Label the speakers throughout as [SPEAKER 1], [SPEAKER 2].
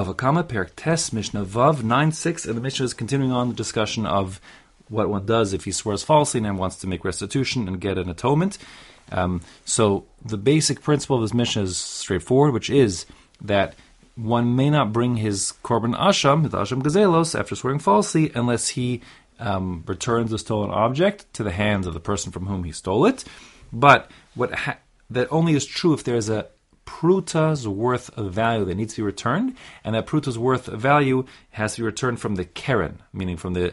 [SPEAKER 1] Bava Kamma, Perik Tes, Mishnah Vav, 9 6, and the Mishnah is continuing on the discussion of what one does if he swears falsely and wants to make restitution and get an atonement. Um, so the basic principle of this Mishnah is straightforward, which is that one may not bring his korban asham, the asham gazelos, after swearing falsely, unless he um, returns the stolen object to the hands of the person from whom he stole it. But what ha- that only is true if there is a pruta's worth of value that needs to be returned, and that pruta's worth of value has to be returned from the keren, meaning from the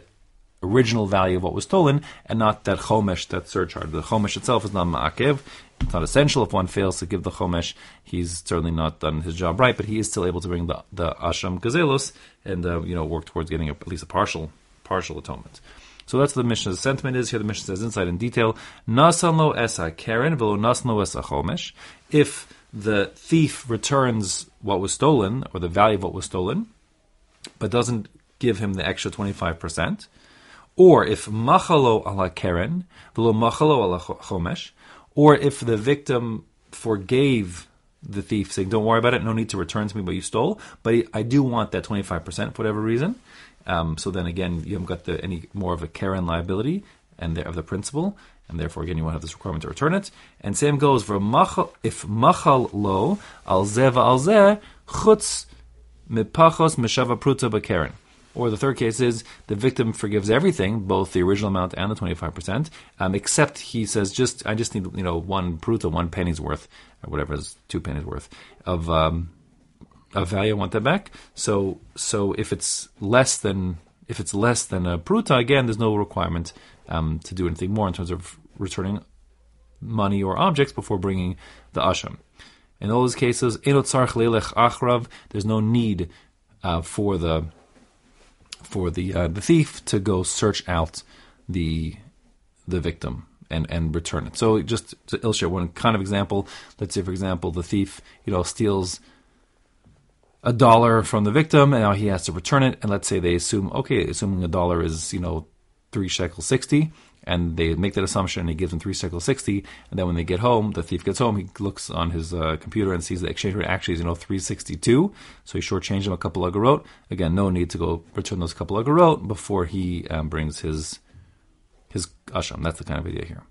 [SPEAKER 1] original value of what was stolen, and not that chomesh, that surcharge. The chomesh itself is not ma'akev. It's not essential. If one fails to give the chomesh, he's certainly not done his job right, but he is still able to bring the, the asham gazelos and uh, you know work towards getting a, at least a partial partial atonement. So that's the Mishnah's sentiment is here. The Mishnah says inside in detail, Nasan esa keren velo nasan esa chomesh. If the thief returns what was stolen or the value of what was stolen, but doesn't give him the extra twenty five percent, or if machalo ala keren velo machalo ala chomesh, or if the victim forgave the thief, saying, "Don't worry about it. No need to return to me what you stole, but I do want that twenty five percent for whatever reason." Um, so then again, you haven't got the, any more of a keren liability and the, of the principal, and therefore again you won't have this requirement to return it. And same goes for machal, if machal lo al zeva al chutz mipachos meshava pruta bakeren. Or the third case is the victim forgives everything, both the original amount and the twenty five percent, um, except he says, "Just I just need you know one pruta, one penny's worth, or whatever is two pennies worth of um, of value. I want that back." So so if it's less than if it's less than a pruta, again, there's no requirement um, to do anything more in terms of returning money or objects before bringing the asham. In all those cases, there's no need uh, for the for the uh, the thief to go search out the the victim and, and return it. So just to illustrate one kind of example, let's say for example the thief you know steals a dollar from the victim and now he has to return it. And let's say they assume okay assuming a dollar is you know three shekel sixty and they make that assumption and he gives them three shekel sixty and then when they get home the thief gets home he looks on his uh, computer and sees the exchange rate actually is you know three sixty two so he shortchanged him a couple of garot again no need to go return those couple of garot before he um, brings his his asham. That's the kind of idea here.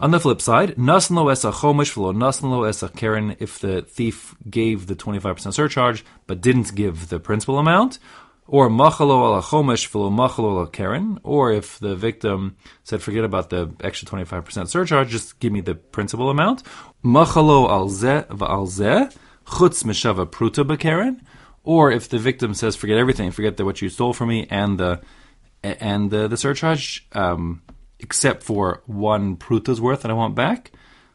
[SPEAKER 1] On the flip side, naslo esa chomish v'lo naslo esa keren, if the thief gave the 25% surcharge but didn't give the principal amount, or machalo ala chomish v'lo machalo ala keren, or if the victim said, forget about the extra 25% surcharge, just give me the principal amount, machalo al ze v'al ze, chutz meshava pruta b'keren, or if the victim says, forget everything, forget that what you stole from me and the and the, the surcharge, um, except for one pruta's worth that I want back.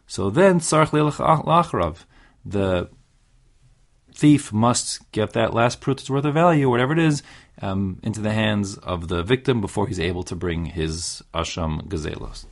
[SPEAKER 1] So then, sarch lachrav, the thief must get that last pruta's worth of value, whatever it is, um, into the hands of the victim before he's able to bring his asham gazelos.